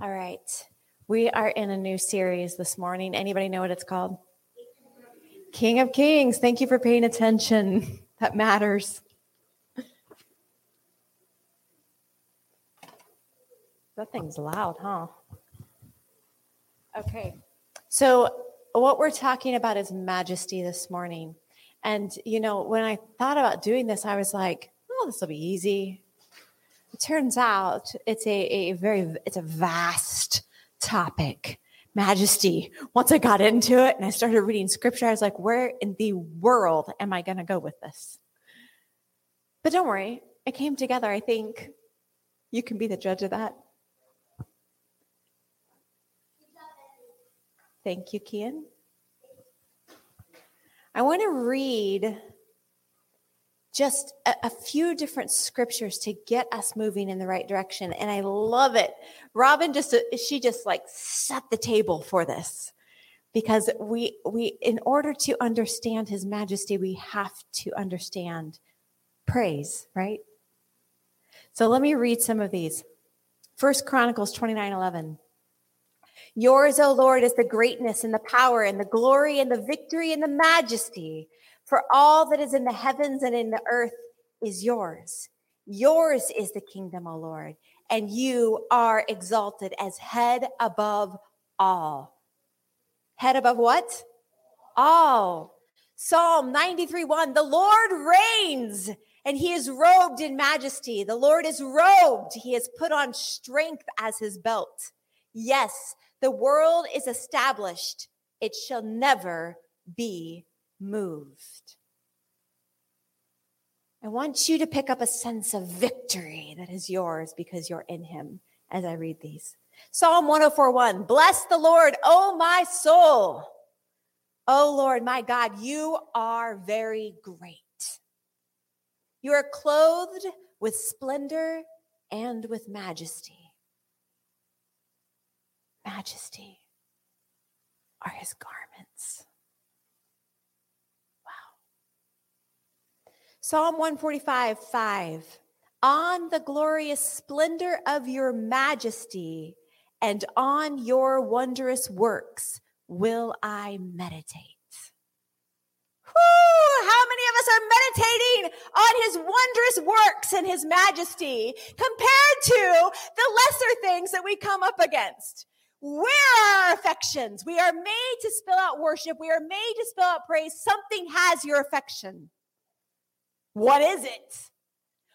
All right. We are in a new series this morning. Anybody know what it's called? King of Kings. Thank you for paying attention. That matters. That thing's loud, huh? Okay. So, what we're talking about is majesty this morning. And, you know, when I thought about doing this, I was like, oh, this will be easy. Turns out it's a, a very, it's a vast topic majesty. Once I got into it and I started reading scripture, I was like, where in the world am I going to go with this? But don't worry, it came together. I think you can be the judge of that. Thank you, Kian. I want to read just a, a, few different scriptures to get us moving in the right direction. And I love it. Robin just, she just like set the table for this because we, we, in order to understand his majesty, we have to understand praise, right? So let me read some of these. First Chronicles 29 11. Yours, O Lord, is the greatness and the power and the glory and the victory and the majesty. For all that is in the heavens and in the earth is yours. Yours is the kingdom, O Lord, and you are exalted as head above all. Head above what? All. Psalm 93 1 The Lord reigns and he is robed in majesty. The Lord is robed. He has put on strength as his belt. Yes, the world is established. It shall never be moved. I want you to pick up a sense of victory that is yours because you're in him as I read these. Psalm 104:1 Bless the Lord, O my soul. O Lord, my God, you are very great. You are clothed with splendor and with majesty. Majesty are his garments. Psalm 145, 5. On the glorious splendor of your majesty and on your wondrous works will I meditate. How many of us are meditating on his wondrous works and his majesty compared to the lesser things that we come up against? Where are our affections? We are made to spill out worship. We are made to spill out praise. Something has your affection. What is it?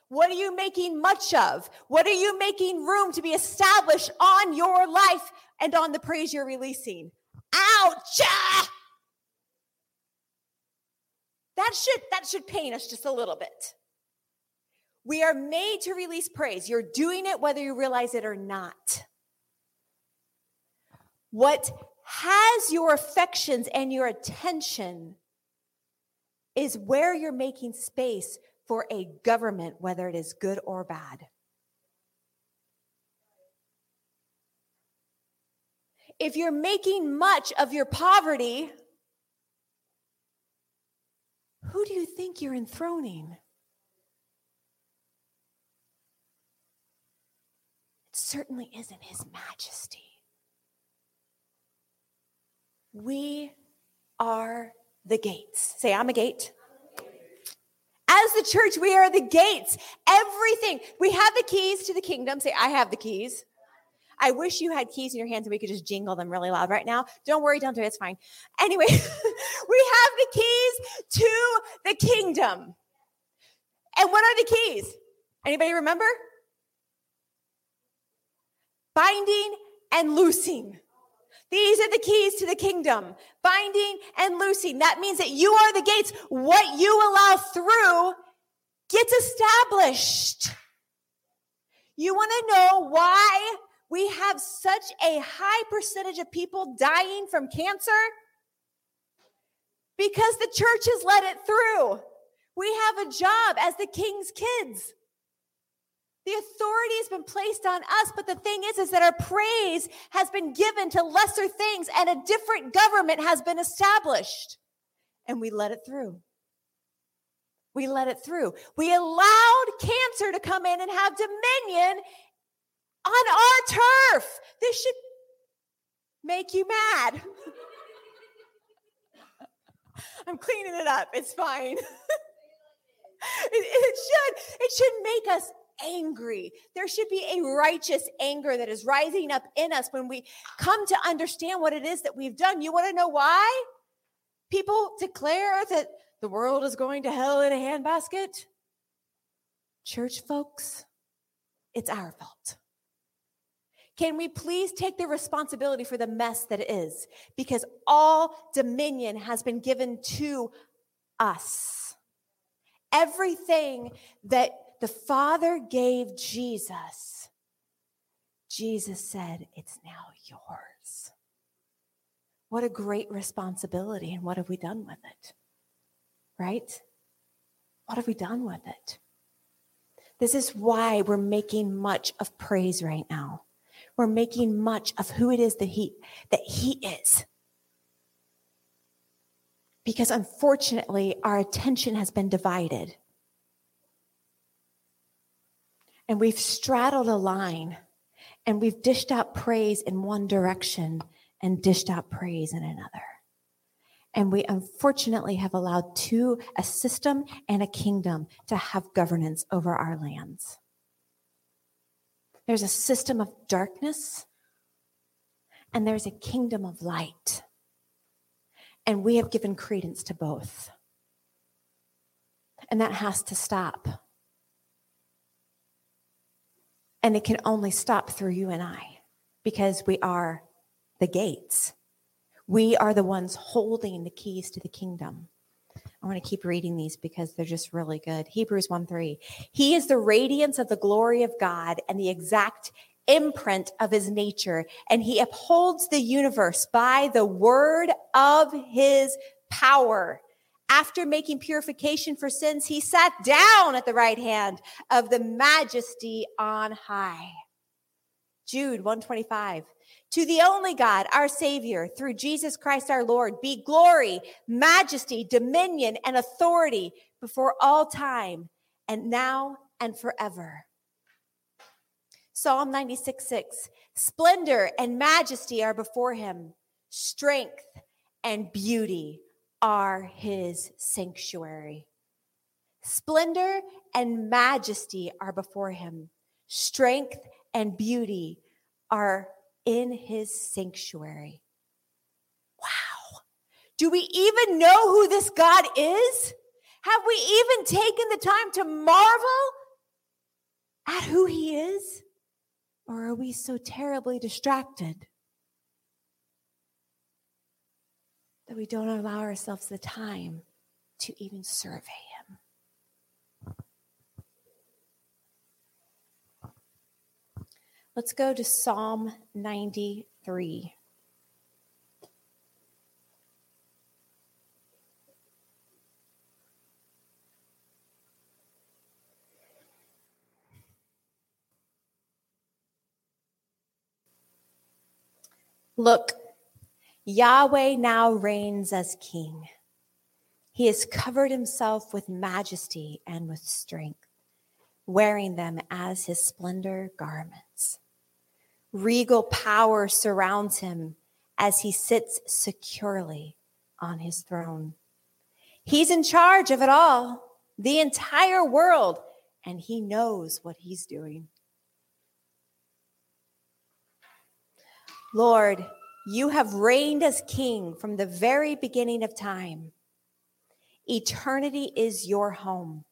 What are you making much of? What are you making room to be established on your life and on the praise you're releasing? Ouch! That should that should pain us just a little bit. We are made to release praise. You're doing it whether you realize it or not. What has your affections and your attention is where you're making space for a government, whether it is good or bad. If you're making much of your poverty, who do you think you're enthroning? It certainly isn't His Majesty. We are the gates. Say, I'm a gate. As the church, we are the gates. Everything. We have the keys to the kingdom. Say, I have the keys. I wish you had keys in your hands and we could just jingle them really loud right now. Don't worry, don't do it. It's fine. Anyway, we have the keys to the kingdom. And what are the keys? Anybody remember? Binding and loosing. These are the keys to the kingdom binding and loosing. That means that you are the gates. What you allow through gets established. You want to know why we have such a high percentage of people dying from cancer? Because the church has let it through. We have a job as the king's kids. The authority has been placed on us, but the thing is, is that our praise has been given to lesser things and a different government has been established. And we let it through. We let it through. We allowed cancer to come in and have dominion on our turf. This should make you mad. I'm cleaning it up. It's fine. it, it should it should make us angry. There should be a righteous anger that is rising up in us when we come to understand what it is that we've done. You want to know why? People declare that the world is going to hell in a handbasket. Church folks, it's our fault. Can we please take the responsibility for the mess that it is? Because all dominion has been given to us. Everything that the Father gave Jesus, Jesus said, It's now yours. What a great responsibility. And what have we done with it? Right? What have we done with it? This is why we're making much of praise right now. We're making much of who it is that he that he is. Because unfortunately, our attention has been divided. And we've straddled a line and we've dished out praise in one direction and dished out praise in another. And we unfortunately have allowed two, a system and a kingdom to have governance over our lands. There's a system of darkness and there's a kingdom of light. And we have given credence to both. And that has to stop. And it can only stop through you and I because we are the gates. We are the ones holding the keys to the kingdom. I want to keep reading these because they're just really good. Hebrews 1 3. He is the radiance of the glory of God and the exact imprint of his nature, and he upholds the universe by the word of his power. After making purification for sins, he sat down at the right hand of the majesty on high. Jude 125. To the only God, our Savior, through Jesus Christ our Lord, be glory, majesty, dominion, and authority before all time, and now and forever. Psalm 96 6. Splendor and majesty are before him, strength and beauty are his sanctuary. Splendor and majesty are before him, strength and beauty are in his sanctuary. Wow. Do we even know who this God is? Have we even taken the time to marvel at who he is? Or are we so terribly distracted that we don't allow ourselves the time to even survey him? Let's go to Psalm 93. Look, Yahweh now reigns as king. He has covered himself with majesty and with strength, wearing them as his splendor garments. Regal power surrounds him as he sits securely on his throne. He's in charge of it all, the entire world, and he knows what he's doing. Lord, you have reigned as king from the very beginning of time. Eternity is your home.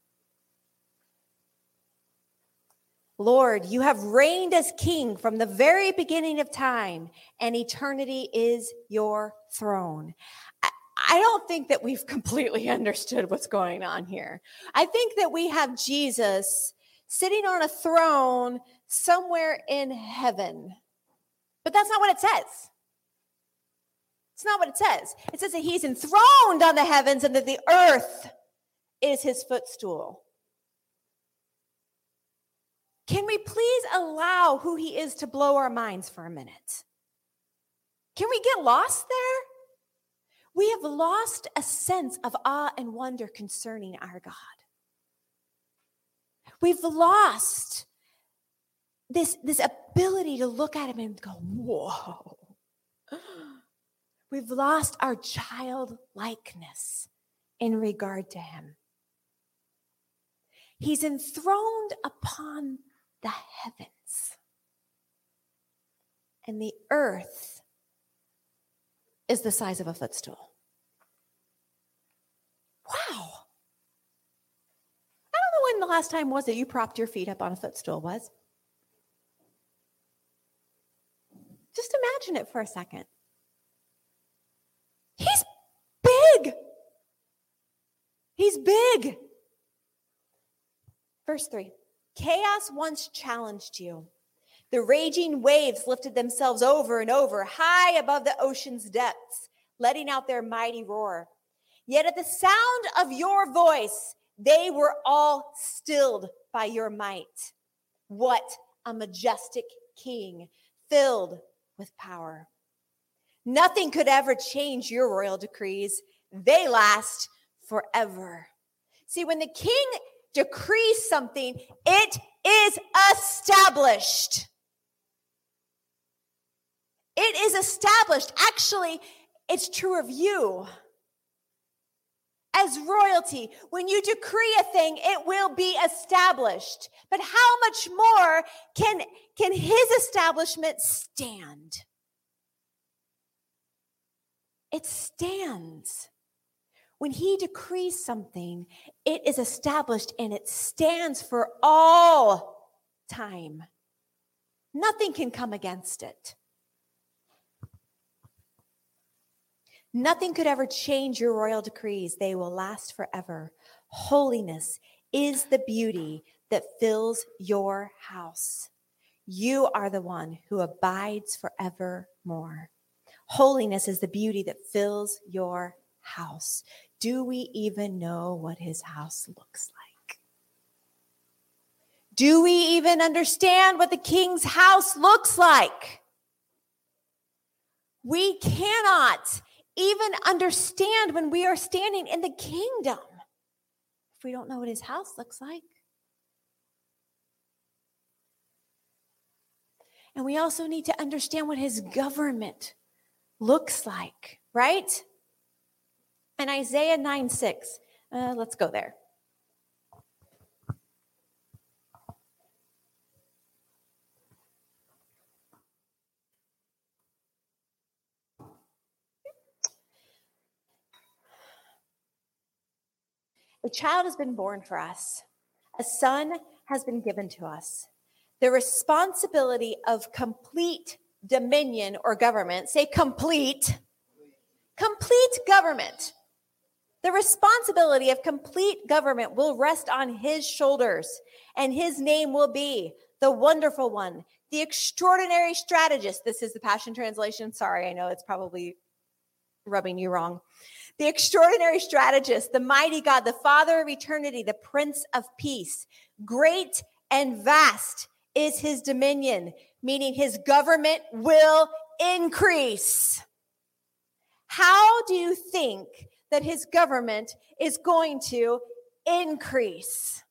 Lord, you have reigned as king from the very beginning of time, and eternity is your throne. I don't think that we've completely understood what's going on here. I think that we have Jesus sitting on a throne somewhere in heaven. But that's not what it says. It's not what it says. It says that he's enthroned on the heavens and that the earth is his footstool. Can we please allow who he is to blow our minds for a minute? Can we get lost there? We have lost a sense of awe and wonder concerning our God. We've lost this, this ability to look at him and go, whoa. We've lost our childlikeness in regard to him. He's enthroned upon the heavens, and the earth is the size of a footstool. Wow. I don't know when the last time was that you propped your feet up on a footstool was. Just imagine it for a second. He's big. He's big. Verse 3 Chaos once challenged you. The raging waves lifted themselves over and over, high above the ocean's depths, letting out their mighty roar. Yet at the sound of your voice, they were all stilled by your might. What a majestic king, filled with power. Nothing could ever change your royal decrees. They last forever. See, when the king decrees something, it is established. It is established. Actually, it's true of you. As royalty, when you decree a thing, it will be established. But how much more can, can his establishment stand? it stands. When he decrees something, it is established and it stands for all time. Nothing can come against it. Nothing could ever change your royal decrees. They will last forever. Holiness is the beauty that fills your house. You are the one who abides forevermore. Holiness is the beauty that fills your house. Do we even know what his house looks like? Do we even understand what the king's house looks like? We cannot even understand when we are standing in the kingdom if we don't know what his house looks like. And we also need to understand what his government looks like, right? And Isaiah 9 6, uh, let's go there. A child has been born for us, a son has been given to us. The responsibility of complete dominion or government, say complete, complete government. The responsibility of complete government will rest on his shoulders, and his name will be the wonderful one, the extraordinary strategist. This is the Passion Translation. Sorry, I know it's probably rubbing you wrong. The extraordinary strategist, the mighty God, the Father of eternity, the Prince of Peace. Great and vast is his dominion meaning his government will increase. How do you think that his government is going to increase?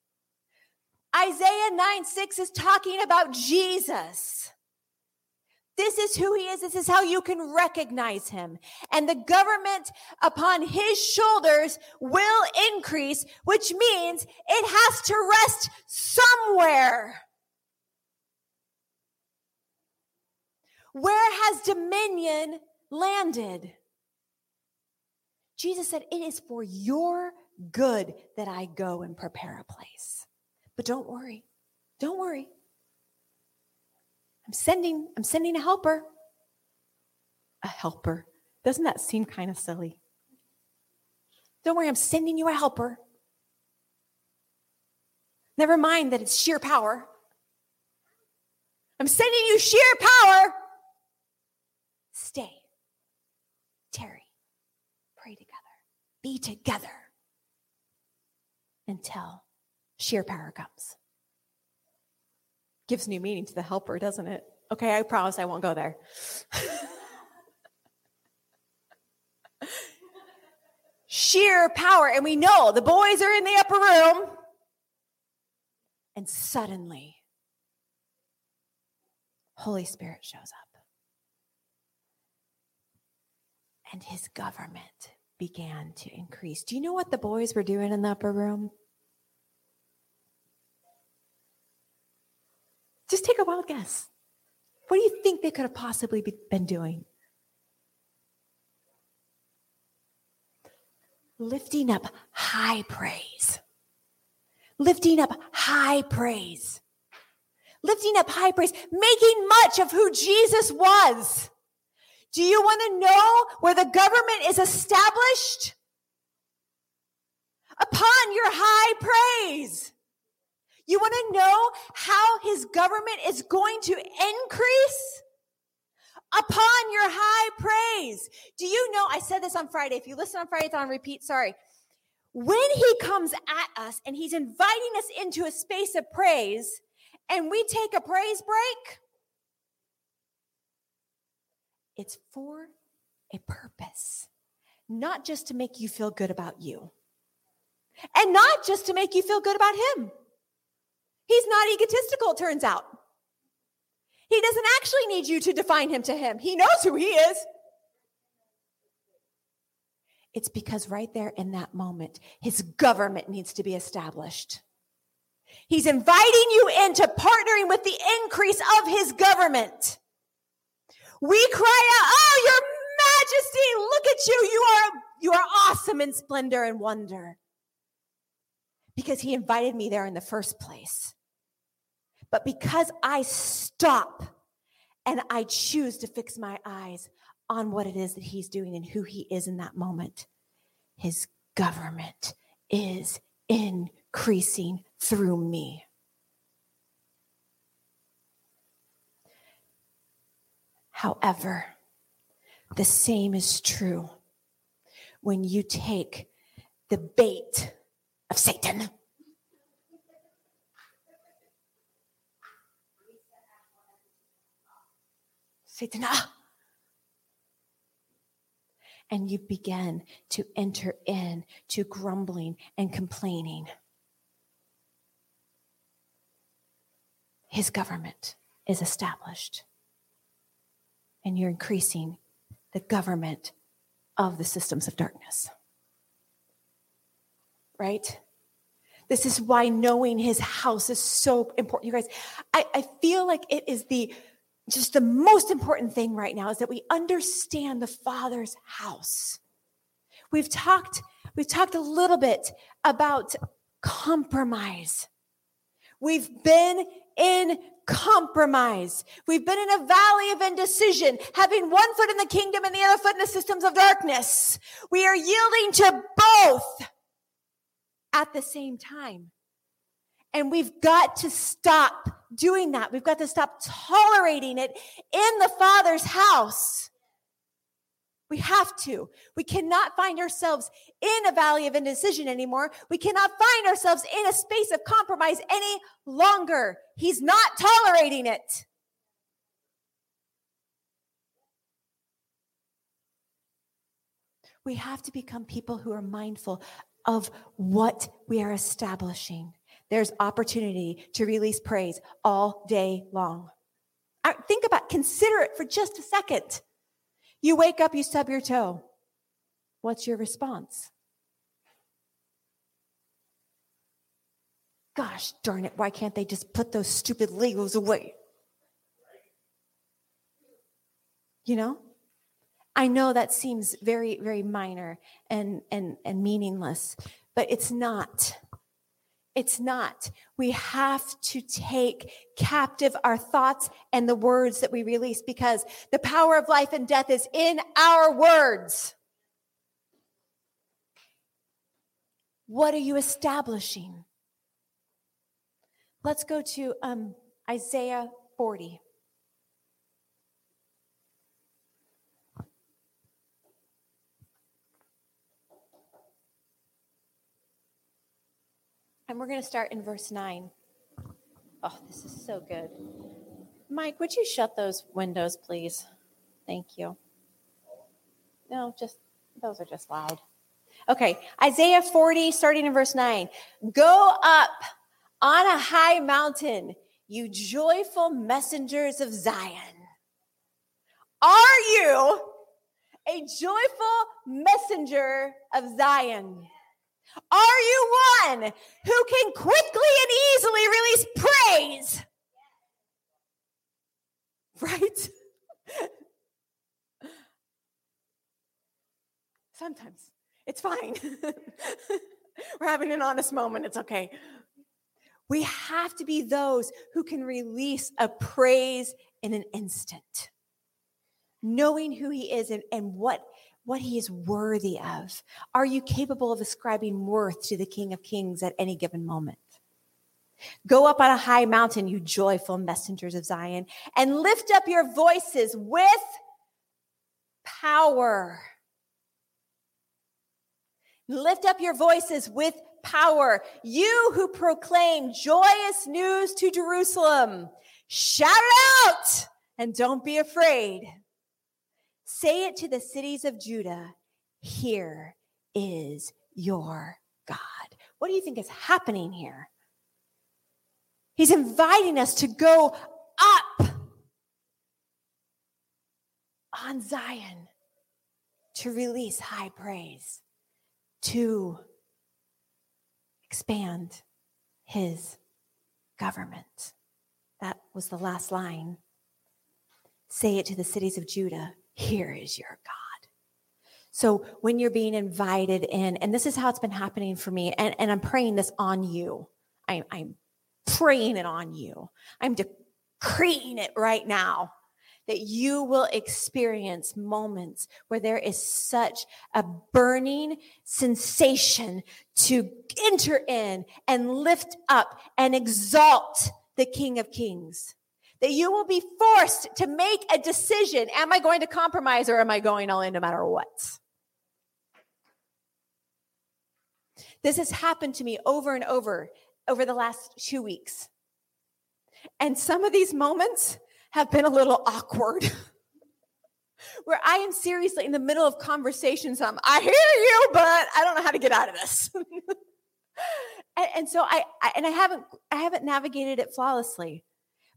Isaiah 9 6 is talking about Jesus. This is who he is. This is how you can recognize him. And the government upon his shoulders will increase, which means it has to rest somewhere. Where has dominion landed? Jesus said, It is for your good that I go and prepare a place. But don't worry. Don't worry. I'm sending, I'm sending a helper. A helper. Doesn't that seem kind of silly? Don't worry, I'm sending you a helper. Never mind that it's sheer power. I'm sending you sheer power Stay. Tarry. Pray together. Be together until sheer power comes. Gives new meaning to the helper, doesn't it? Okay, I promise I won't go there. sheer power. And we know the boys are in the upper room. And suddenly, Holy Spirit shows up. And his government began to increase. Do you know what the boys were doing in the upper room? Just take a wild guess. What do you think they could have possibly been doing? Lifting up high praise. Lifting up high praise. Lifting up high praise, making much of who Jesus was. Do you want to know where the government is established? Upon your high praise. You want to know how his government is going to increase? Upon your high praise. Do you know? I said this on Friday. If you listen on Friday, it's on repeat. Sorry. When he comes at us and he's inviting us into a space of praise and we take a praise break, it's for a purpose, not just to make you feel good about you and not just to make you feel good about him. He's not egotistical, it turns out. He doesn't actually need you to define him to him. He knows who he is. It's because right there in that moment, his government needs to be established. He's inviting you into partnering with the increase of his government. We cry out, Oh, your majesty, look at you. You are, you are awesome in splendor and wonder. Because he invited me there in the first place. But because I stop and I choose to fix my eyes on what it is that he's doing and who he is in that moment, his government is increasing through me. However, the same is true when you take the bait of Satan Satan, ah! And you begin to enter in to grumbling and complaining. His government is established. And you're increasing the government of the systems of darkness. Right? This is why knowing his house is so important. You guys, I, I feel like it is the just the most important thing right now is that we understand the Father's house. We've talked, we've talked a little bit about compromise. We've been in compromise. We've been in a valley of indecision, having one foot in the kingdom and the other foot in the systems of darkness. We are yielding to both at the same time. And we've got to stop doing that. We've got to stop tolerating it in the Father's house. We have to. We cannot find ourselves in a valley of indecision anymore. We cannot find ourselves in a space of compromise any longer. He's not tolerating it. We have to become people who are mindful of what we are establishing there's opportunity to release praise all day long. Think about, consider it for just a second. You wake up, you stub your toe. What's your response? Gosh darn it, why can't they just put those stupid Legos away? You know? I know that seems very, very minor and, and, and meaningless, but it's not. It's not. We have to take captive our thoughts and the words that we release because the power of life and death is in our words. What are you establishing? Let's go to um, Isaiah 40. And we're going to start in verse 9. Oh, this is so good. Mike, would you shut those windows, please? Thank you. No, just those are just loud. Okay, Isaiah 40, starting in verse 9. Go up on a high mountain, you joyful messengers of Zion. Are you a joyful messenger of Zion? Are you one who can quickly and easily release praise? Right? Sometimes it's fine. We're having an honest moment. It's okay. We have to be those who can release a praise in an instant, knowing who He is and, and what, what He is worthy of. Are you capable of ascribing worth to the King of Kings at any given moment? Go up on a high mountain, you joyful messengers of Zion, and lift up your voices with power. Lift up your voices with power. You who proclaim joyous news to Jerusalem, shout out and don't be afraid. Say it to the cities of Judah Here is your God. What do you think is happening here? He's inviting us to go up on Zion to release high praise to expand his government. That was the last line. Say it to the cities of Judah here is your God. So when you're being invited in, and this is how it's been happening for me, and, and I'm praying this on you. I, I'm praying it on you. I'm decreeing it right now that you will experience moments where there is such a burning sensation to enter in and lift up and exalt the King of Kings. That you will be forced to make a decision. Am I going to compromise or am I going all in no matter what? This has happened to me over and over over the last two weeks. And some of these moments, have been a little awkward. Where I am seriously in the middle of conversations, I'm, I hear you, but I don't know how to get out of this. and, and, so I, I and I haven't I haven't navigated it flawlessly.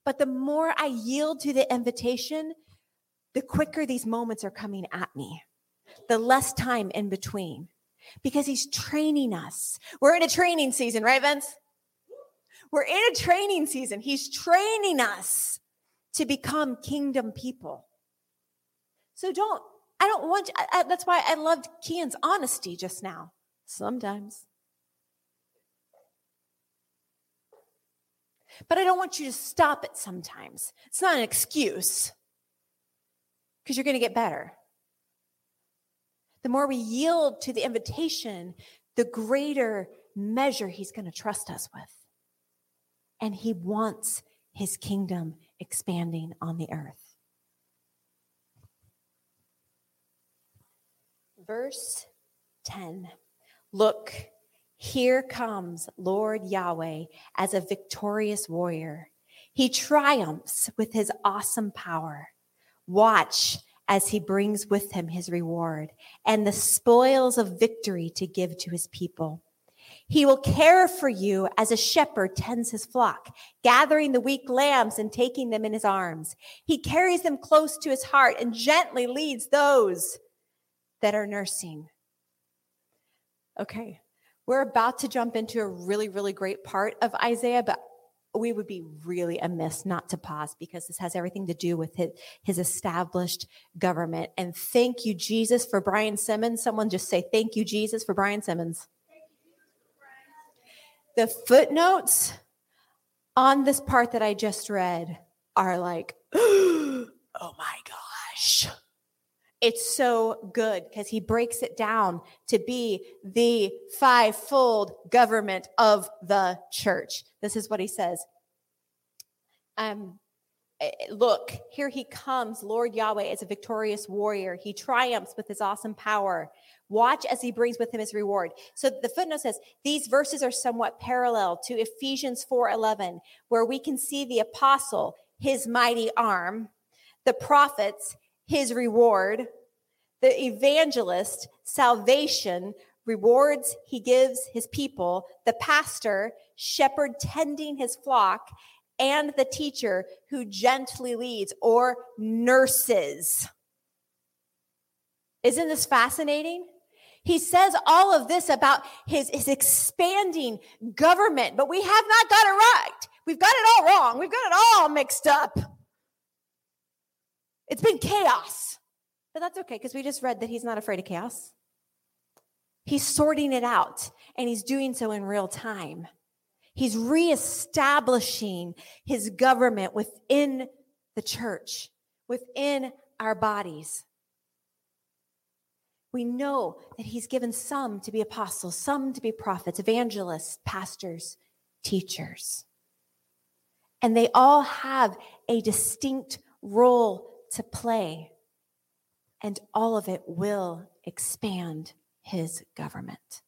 But the more I yield to the invitation, the quicker these moments are coming at me. The less time in between. Because he's training us. We're in a training season, right, Vince? We're in a training season. He's training us to become kingdom people. So don't, I don't want, I, I, that's why I loved Kian's honesty just now. Sometimes. But I don't want you to stop it sometimes. It's not an excuse because you're going to get better. The more we yield to the invitation, the greater measure he's going to trust us with. And he wants his kingdom expanding on the earth. Verse 10 Look, here comes Lord Yahweh as a victorious warrior. He triumphs with his awesome power. Watch as he brings with him his reward and the spoils of victory to give to his people. He will care for you as a shepherd tends his flock, gathering the weak lambs and taking them in his arms. He carries them close to his heart and gently leads those that are nursing. Okay, we're about to jump into a really, really great part of Isaiah, but we would be really amiss not to pause because this has everything to do with his, his established government. And thank you, Jesus, for Brian Simmons. Someone just say, Thank you, Jesus, for Brian Simmons. The footnotes on this part that I just read are like, oh my gosh. It's so good because he breaks it down to be the fivefold government of the church. This is what he says. Um, eh, look, here he comes, Lord Yahweh, as a victorious warrior. He triumphs with his awesome power. Watch as he brings with him his reward. So the footnote says these verses are somewhat parallel to Ephesians 4:11, where we can see the apostle, his mighty arm, the prophets, his reward, the evangelist, salvation, rewards he gives his people, the pastor, shepherd tending his flock, and the teacher who gently leads or nurses. Isn't this fascinating? He says all of this about his, his expanding government, but we have not got it right. We've got it all wrong. We've got it all mixed up. It's been chaos. But that's okay because we just read that he's not afraid of chaos. He's sorting it out and he's doing so in real time. He's reestablishing his government within the church, within our bodies. We know that he's given some to be apostles, some to be prophets, evangelists, pastors, teachers. And they all have a distinct role to play. And all of it will expand his government.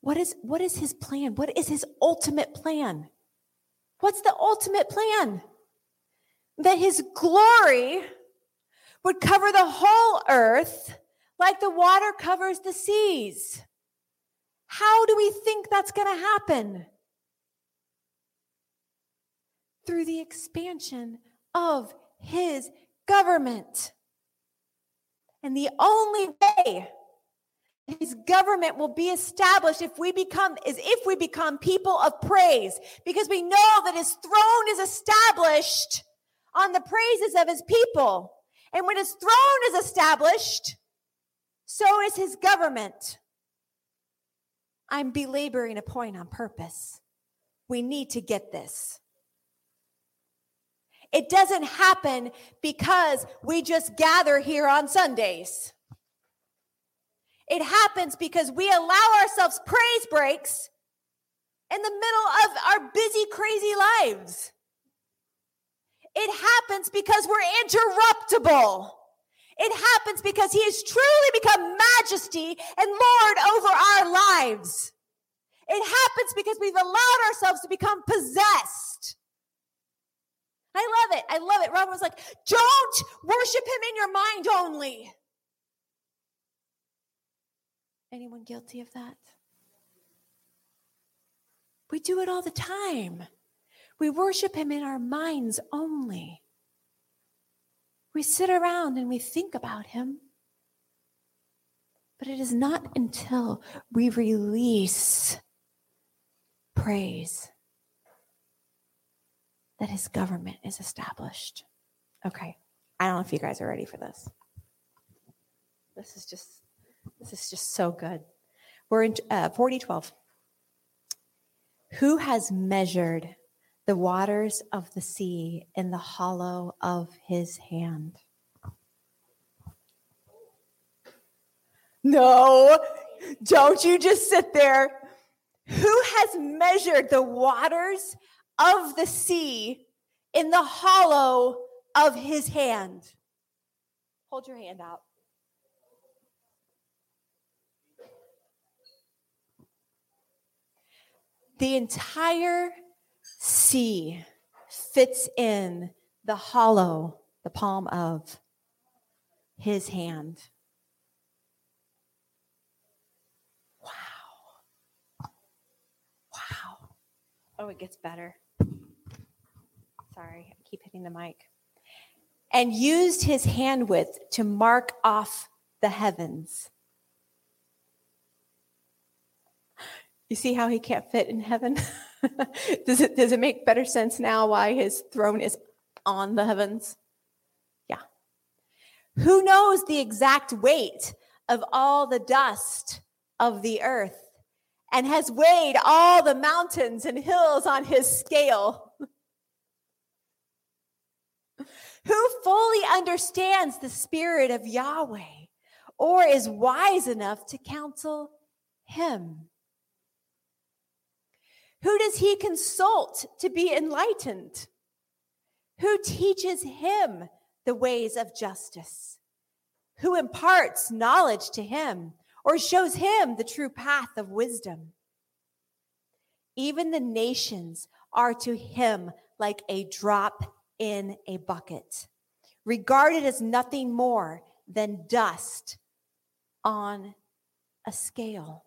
What is, what is his plan? What is his ultimate plan? What's the ultimate plan? That his glory would cover the whole earth like the water covers the seas. How do we think that's going to happen? Through the expansion of his government. And the only way his government will be established if we become is if we become people of praise. Because we know that his throne is established on the praises of his people. And when his throne is established so is his government. I'm belaboring a point on purpose. We need to get this it doesn't happen because we just gather here on sundays it happens because we allow ourselves praise breaks in the middle of our busy, crazy lives. It happens because we're interruptible. It happens because He has truly become majesty and Lord over our lives. It happens because we've allowed ourselves to become possessed. I love it. I love it. Ron was like, don't worship Him in your mind only. Anyone guilty of that? We do it all the time. We worship Him in our minds only. We sit around and we think about Him. But it is not until we release praise that His government is established. Okay, I don't know if you guys are ready for this. This is just this is just so good. We're in uh, 4012. Who has measured the waters of the sea in the hollow of his hand? No, don't you just sit there. Who has measured the waters of the sea in the hollow of his hand? Hold your hand out. The entire sea fits in the hollow, the palm of his hand. Wow. Wow. Oh, it gets better. Sorry, I keep hitting the mic. And used his hand width to mark off the heavens You see how he can't fit in heaven? does it does it make better sense now why his throne is on the heavens? Yeah. Who knows the exact weight of all the dust of the earth and has weighed all the mountains and hills on his scale? Who fully understands the spirit of Yahweh or is wise enough to counsel him? Who does he consult to be enlightened? Who teaches him the ways of justice? Who imparts knowledge to him or shows him the true path of wisdom? Even the nations are to him like a drop in a bucket, regarded as nothing more than dust on a scale.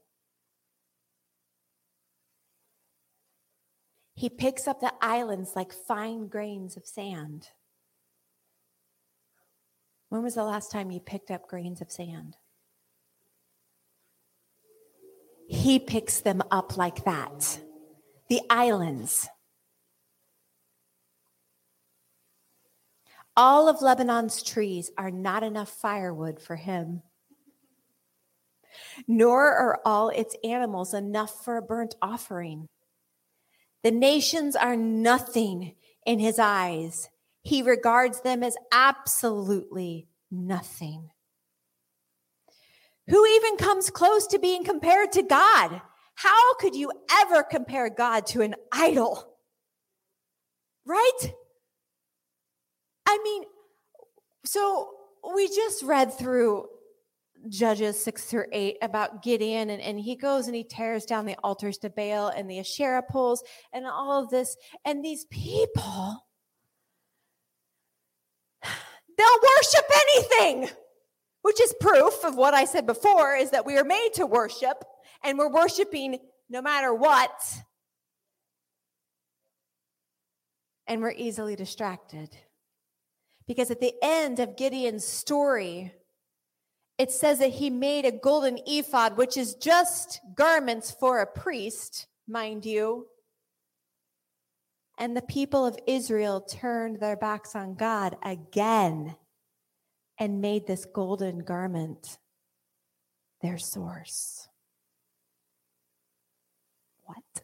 He picks up the islands like fine grains of sand. When was the last time you picked up grains of sand? He picks them up like that. The islands. All of Lebanon's trees are not enough firewood for him, nor are all its animals enough for a burnt offering. The nations are nothing in his eyes. He regards them as absolutely nothing. Who even comes close to being compared to God? How could you ever compare God to an idol? Right? I mean, so we just read through Judges 6 through 8 about Gideon, and, and he goes and he tears down the altars to Baal and the Asherah poles and all of this. And these people, they'll worship anything, which is proof of what I said before is that we are made to worship, and we're worshiping no matter what. And we're easily distracted. Because at the end of Gideon's story, it says that he made a golden ephod, which is just garments for a priest, mind you. And the people of Israel turned their backs on God again and made this golden garment their source. What?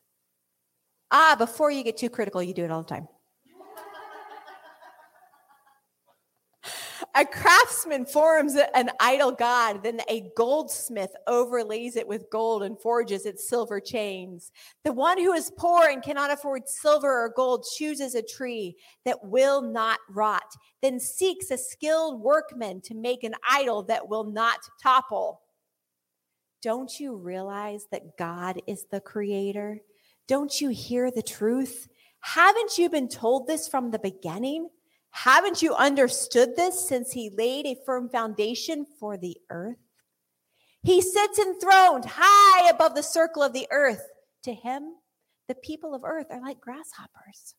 Ah, before you get too critical, you do it all the time. A craftsman forms an idol god, then a goldsmith overlays it with gold and forges its silver chains. The one who is poor and cannot afford silver or gold chooses a tree that will not rot, then seeks a skilled workman to make an idol that will not topple. Don't you realize that God is the creator? Don't you hear the truth? Haven't you been told this from the beginning? Haven't you understood this since he laid a firm foundation for the earth? He sits enthroned high above the circle of the earth. To him, the people of earth are like grasshoppers.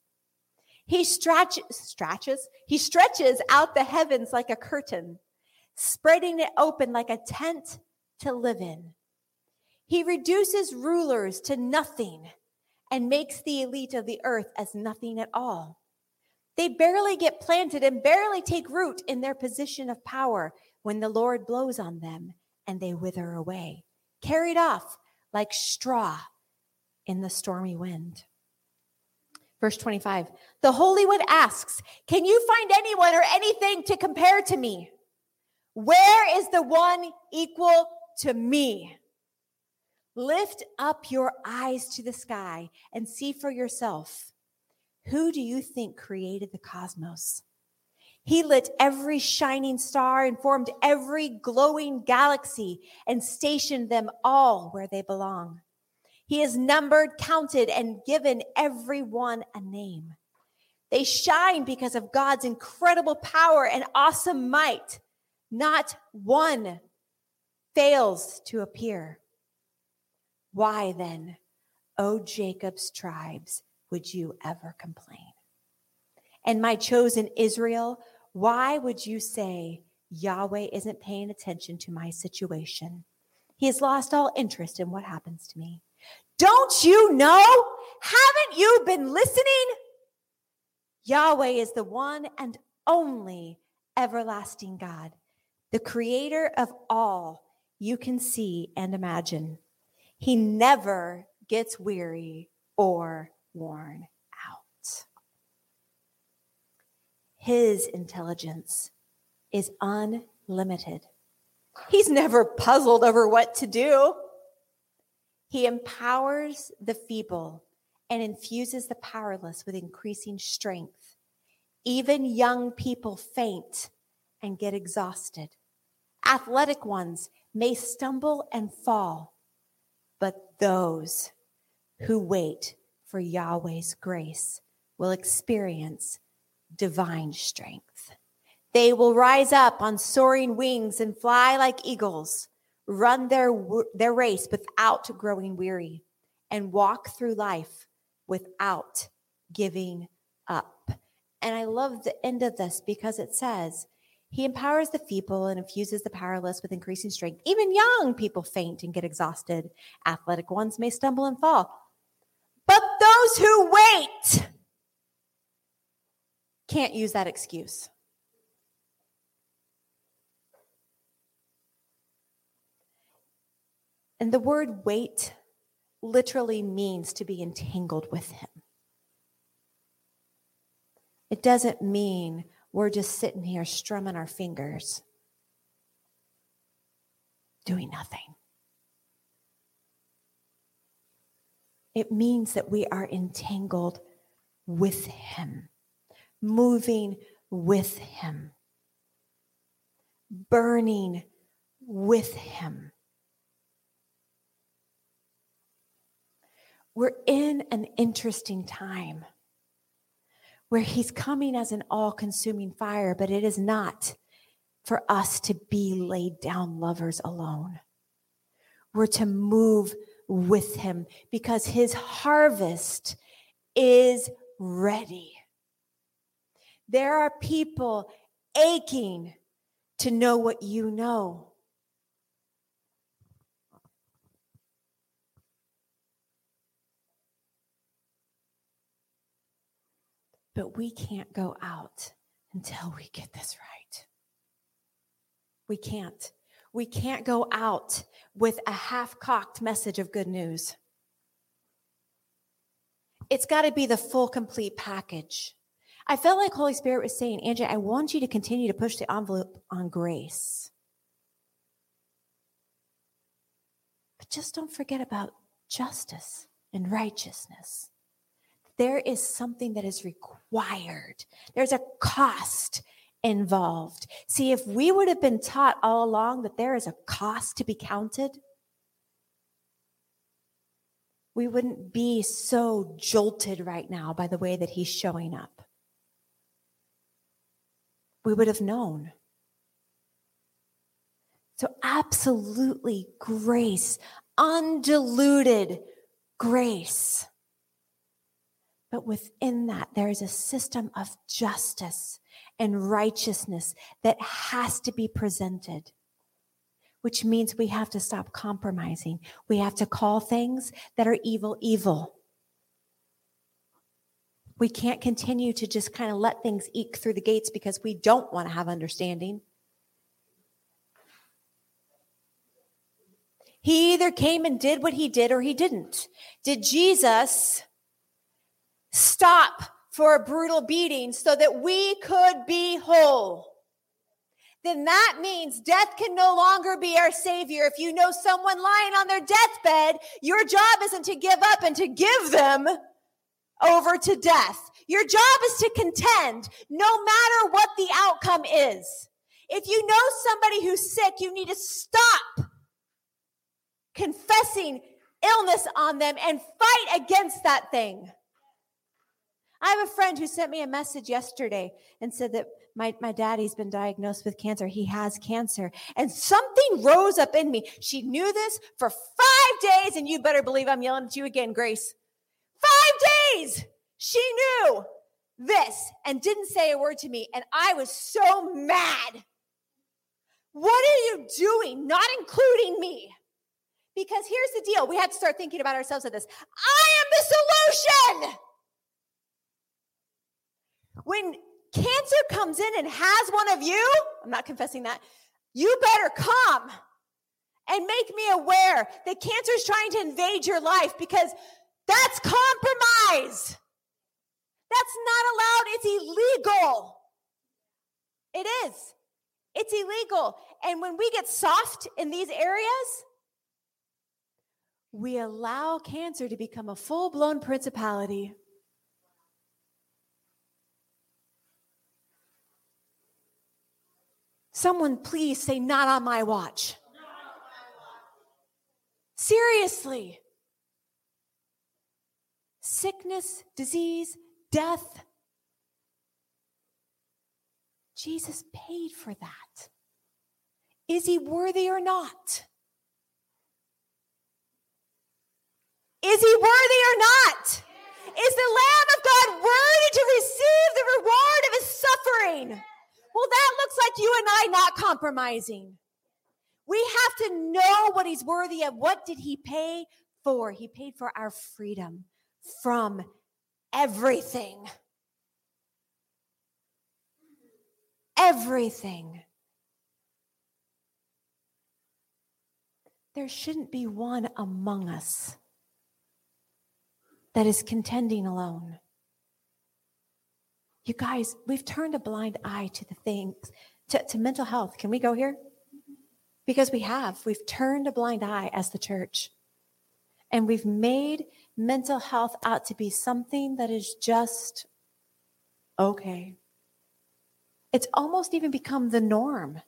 He stretches, stretches, he stretches out the heavens like a curtain, spreading it open like a tent to live in. He reduces rulers to nothing and makes the elite of the earth as nothing at all. They barely get planted and barely take root in their position of power when the Lord blows on them and they wither away, carried off like straw in the stormy wind. Verse 25 The Holy One asks, Can you find anyone or anything to compare to me? Where is the one equal to me? Lift up your eyes to the sky and see for yourself. Who do you think created the cosmos? He lit every shining star and formed every glowing galaxy and stationed them all where they belong. He has numbered, counted, and given every one a name. They shine because of God's incredible power and awesome might. Not one fails to appear. Why then, O Jacob's tribes, would you ever complain? And my chosen Israel, why would you say Yahweh isn't paying attention to my situation? He has lost all interest in what happens to me. Don't you know? Haven't you been listening? Yahweh is the one and only everlasting God, the creator of all you can see and imagine. He never gets weary or worn out. His intelligence is unlimited. He's never puzzled over what to do. He empowers the feeble and infuses the powerless with increasing strength. Even young people faint and get exhausted. Athletic ones may stumble and fall, but those who wait for Yahweh's grace will experience divine strength. They will rise up on soaring wings and fly like eagles, run their, their race without growing weary, and walk through life without giving up. And I love the end of this because it says, he empowers the feeble and infuses the powerless with increasing strength. Even young people faint and get exhausted. Athletic ones may stumble and fall. Those who wait can't use that excuse. And the word wait literally means to be entangled with Him. It doesn't mean we're just sitting here strumming our fingers, doing nothing. It means that we are entangled with Him, moving with Him, burning with Him. We're in an interesting time where he's coming as an all consuming fire, but it is not for us to be laid down lovers alone. We're to move with him because his harvest is ready. There are people aching to know what you know. But we can't go out until we get this right. We can't. We can't go out with a half cocked message of good news. It's got to be the full, complete package. I felt like Holy Spirit was saying, Angie, I want you to continue to push the envelope on grace. But just don't forget about justice and righteousness there is something that is required. There's a cost involved. See, if we would have been taught all along that there is a cost to be counted, we wouldn't be so jolted right now by the way that he's showing up. We would have known. So, absolutely grace, undiluted grace. But within that, there is a system of justice and righteousness that has to be presented, which means we have to stop compromising. We have to call things that are evil, evil. We can't continue to just kind of let things eke through the gates because we don't want to have understanding. He either came and did what he did or he didn't. Did Jesus stop for a brutal beating so that we could be whole. Then that means death can no longer be our savior. If you know someone lying on their deathbed, your job isn't to give up and to give them over to death. Your job is to contend no matter what the outcome is. If you know somebody who's sick, you need to stop confessing illness on them and fight against that thing. I have a friend who sent me a message yesterday and said that my, my daddy's been diagnosed with cancer. He has cancer. And something rose up in me. She knew this for five days, and you better believe I'm yelling at you again, Grace. Five days! She knew this and didn't say a word to me. And I was so mad. What are you doing? Not including me. Because here's the deal we have to start thinking about ourselves at this I am the solution. When cancer comes in and has one of you, I'm not confessing that, you better come and make me aware that cancer is trying to invade your life because that's compromise. That's not allowed. It's illegal. It is. It's illegal. And when we get soft in these areas, we allow cancer to become a full blown principality. Someone please say, Not on my watch. Seriously. Sickness, disease, death. Jesus paid for that. Is he worthy or not? Is he worthy or not? Is the Lamb of God worthy to receive the reward of his suffering? Well, that looks like you and I not compromising. We have to know what he's worthy of. What did he pay for? He paid for our freedom from everything. Everything. There shouldn't be one among us that is contending alone. You guys, we've turned a blind eye to the things, to, to mental health. Can we go here? Because we have. We've turned a blind eye as the church. And we've made mental health out to be something that is just okay. It's almost even become the norm.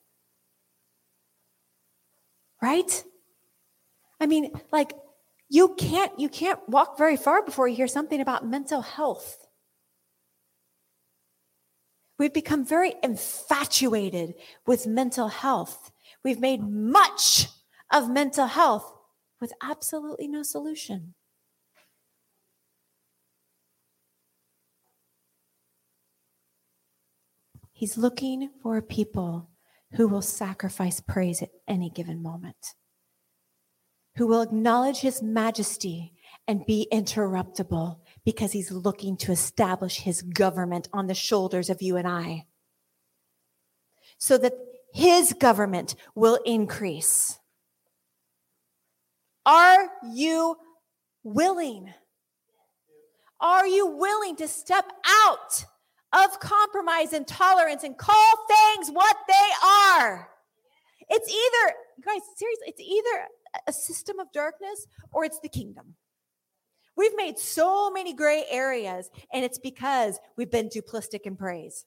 Right? I mean, like you can't you can't walk very far before you hear something about mental health. We've become very infatuated with mental health. We've made much of mental health with absolutely no solution. He's looking for a people who will sacrifice praise at any given moment, who will acknowledge his majesty and be interruptible because he's looking to establish his government on the shoulders of you and I so that his government will increase. Are you willing? Are you willing to step out of compromise and tolerance and call things what they are? It's either, guys, seriously, it's either a system of darkness or it's the kingdom. We've made so many gray areas, and it's because we've been duplistic in praise.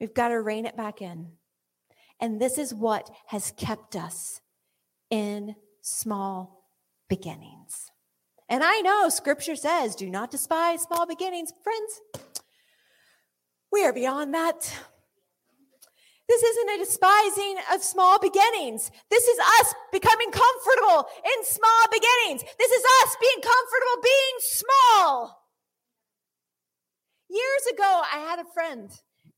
We've got to rein it back in. And this is what has kept us in small beginnings. And I know scripture says, do not despise small beginnings. Friends, we are beyond that. This isn't a despising of small beginnings. This is us becoming comfortable in small beginnings. This is us being comfortable being small. Years ago, I had a friend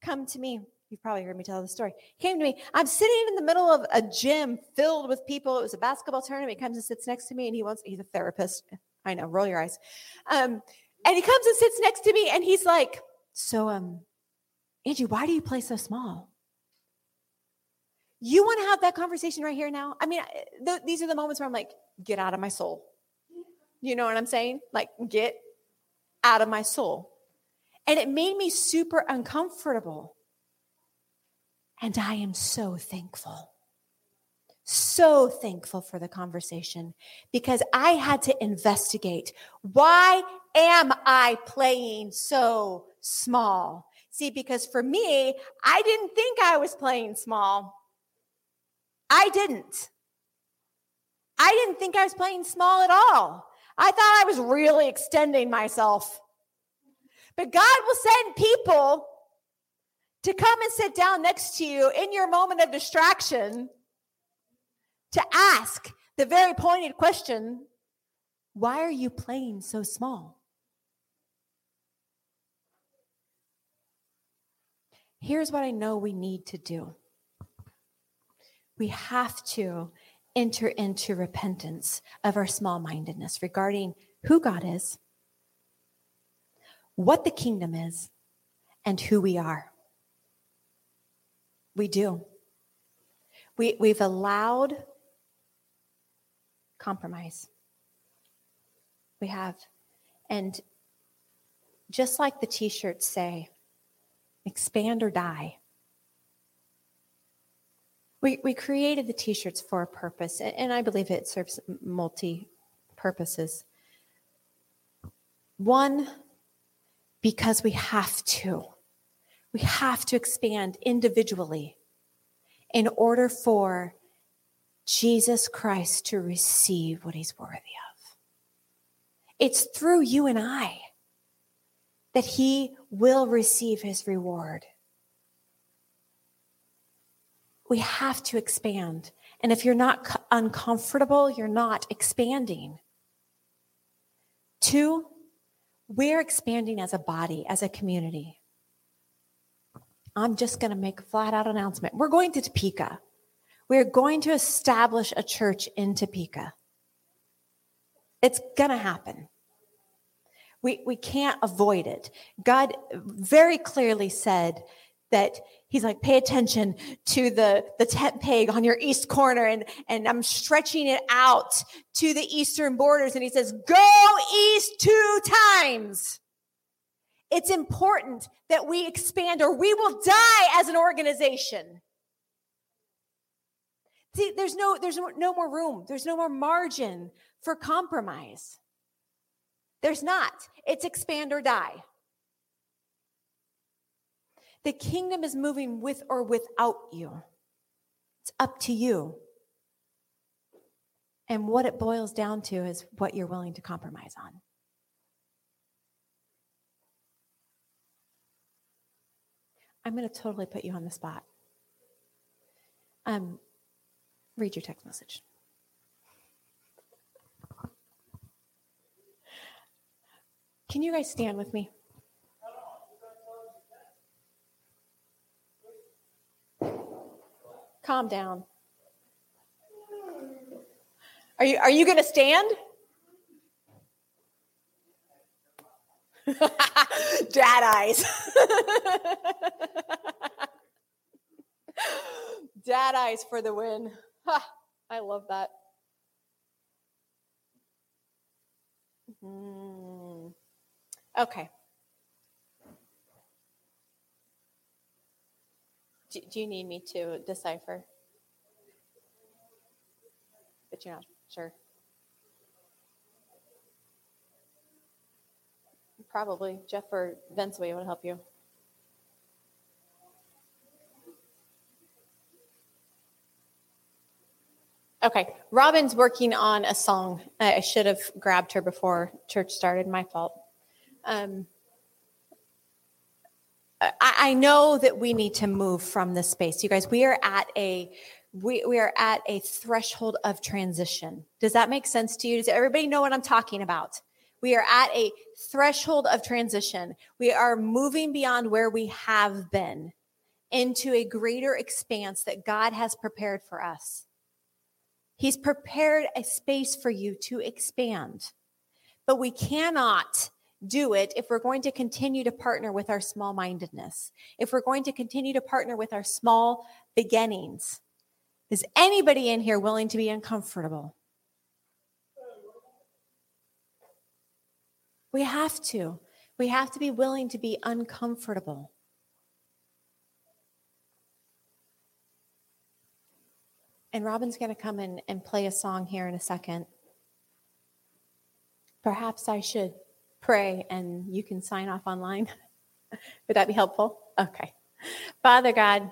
come to me. You've probably heard me tell the story. Came to me. I'm sitting in the middle of a gym filled with people. It was a basketball tournament. He comes and sits next to me, and he wants, he's a therapist. I know, roll your eyes. Um, and he comes and sits next to me, and he's like, So, um, Angie, why do you play so small? You want to have that conversation right here now? I mean, th- these are the moments where I'm like, Get out of my soul. You know what I'm saying? Like, get out of my soul. And it made me super uncomfortable. And I am so thankful. So thankful for the conversation because I had to investigate why am I playing so small? See, because for me, I didn't think I was playing small. I didn't. I didn't think I was playing small at all. I thought I was really extending myself. But God will send people to come and sit down next to you in your moment of distraction to ask the very pointed question why are you playing so small? Here's what I know we need to do we have to enter into repentance of our small mindedness regarding who God is what the kingdom is and who we are. We do. We, we've allowed compromise. We have. And just like the t shirts say, expand or die. We, we created the t shirts for a purpose, and I believe it serves multi purposes. One, because we have to. We have to expand individually in order for Jesus Christ to receive what he's worthy of. It's through you and I that he will receive his reward. We have to expand. And if you're not uncomfortable, you're not expanding. Two, we're expanding as a body, as a community. I'm just going to make a flat out announcement. We're going to Topeka. We're going to establish a church in Topeka. It's going to happen. We, we can't avoid it. God very clearly said that he's like, pay attention to the, the tent peg on your east corner. And, and I'm stretching it out to the eastern borders. And he says, go east two times. It's important that we expand or we will die as an organization. See, there's no, there's no more room. There's no more margin for compromise. There's not. It's expand or die. The kingdom is moving with or without you. It's up to you. And what it boils down to is what you're willing to compromise on. I'm going to totally put you on the spot. Um, read your text message. Can you guys stand with me? Calm down. Are you are you going to stand? Dad eyes. Dad eyes for the win. I love that. Mm. Okay. Do, do you need me to decipher? But you're not sure. Probably. Jeff or Vince will help you. Okay, Robin's working on a song. I should have grabbed her before church started. My fault. Um, I, I know that we need to move from this space. You guys, we are at a we, we are at a threshold of transition. Does that make sense to you? Does everybody know what I'm talking about? We are at a threshold of transition. We are moving beyond where we have been into a greater expanse that God has prepared for us. He's prepared a space for you to expand. But we cannot do it if we're going to continue to partner with our small mindedness, if we're going to continue to partner with our small beginnings. Is anybody in here willing to be uncomfortable? We have to. We have to be willing to be uncomfortable. And Robin's going to come in and play a song here in a second. Perhaps I should pray and you can sign off online. Would that be helpful? Okay. Father God,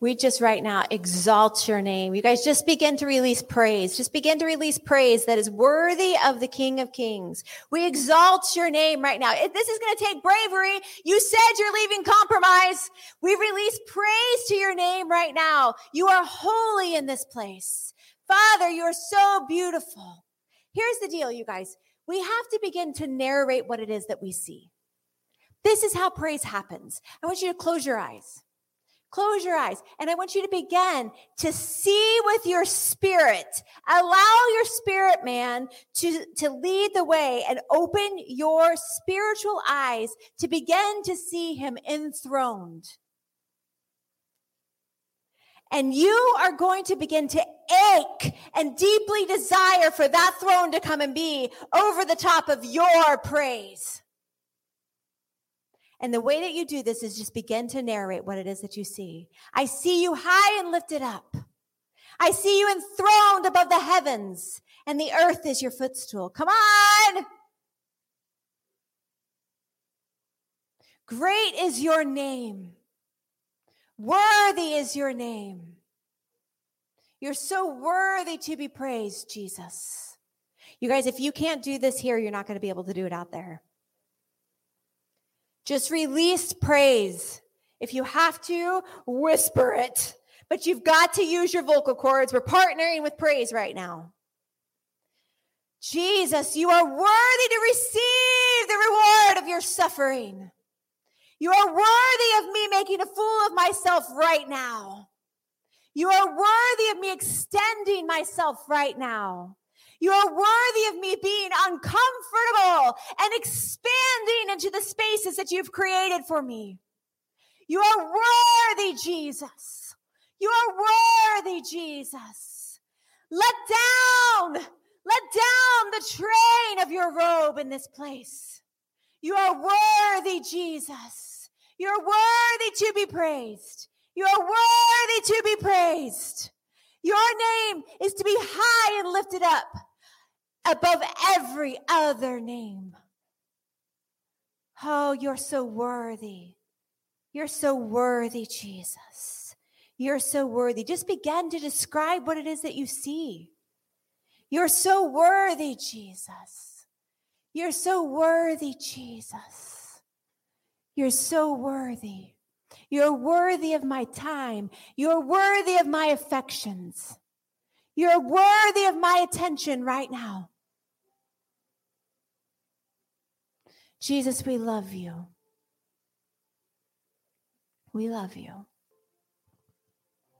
we just right now exalt your name. You guys just begin to release praise. Just begin to release praise that is worthy of the King of Kings. We exalt your name right now. If This is going to take bravery. You said you're leaving compromise. We release praise to your name right now. You are holy in this place. Father, you are so beautiful. Here's the deal, you guys. We have to begin to narrate what it is that we see. This is how praise happens. I want you to close your eyes. Close your eyes. And I want you to begin to see with your spirit. Allow your spirit man to, to lead the way and open your spiritual eyes to begin to see him enthroned. And you are going to begin to ache and deeply desire for that throne to come and be over the top of your praise. And the way that you do this is just begin to narrate what it is that you see. I see you high and lifted up. I see you enthroned above the heavens, and the earth is your footstool. Come on. Great is your name. Worthy is your name. You're so worthy to be praised, Jesus. You guys, if you can't do this here, you're not going to be able to do it out there. Just release praise. If you have to, whisper it. But you've got to use your vocal cords. We're partnering with praise right now. Jesus, you are worthy to receive the reward of your suffering. You are worthy of me making a fool of myself right now. You are worthy of me extending myself right now. You are worthy of me being uncomfortable and expanding into the spaces that you've created for me. You are worthy, Jesus. You are worthy, Jesus. Let down, let down the train of your robe in this place. You are worthy, Jesus. You're worthy to be praised. You are worthy to be praised. Your name is to be high and lifted up above every other name. Oh, you're so worthy. You're so worthy, Jesus. You're so worthy. Just begin to describe what it is that you see. You're so worthy, Jesus. You're so worthy, Jesus. You're so worthy. You're worthy of my time. You're worthy of my affections. You're worthy of my attention right now. Jesus, we love you. We love you.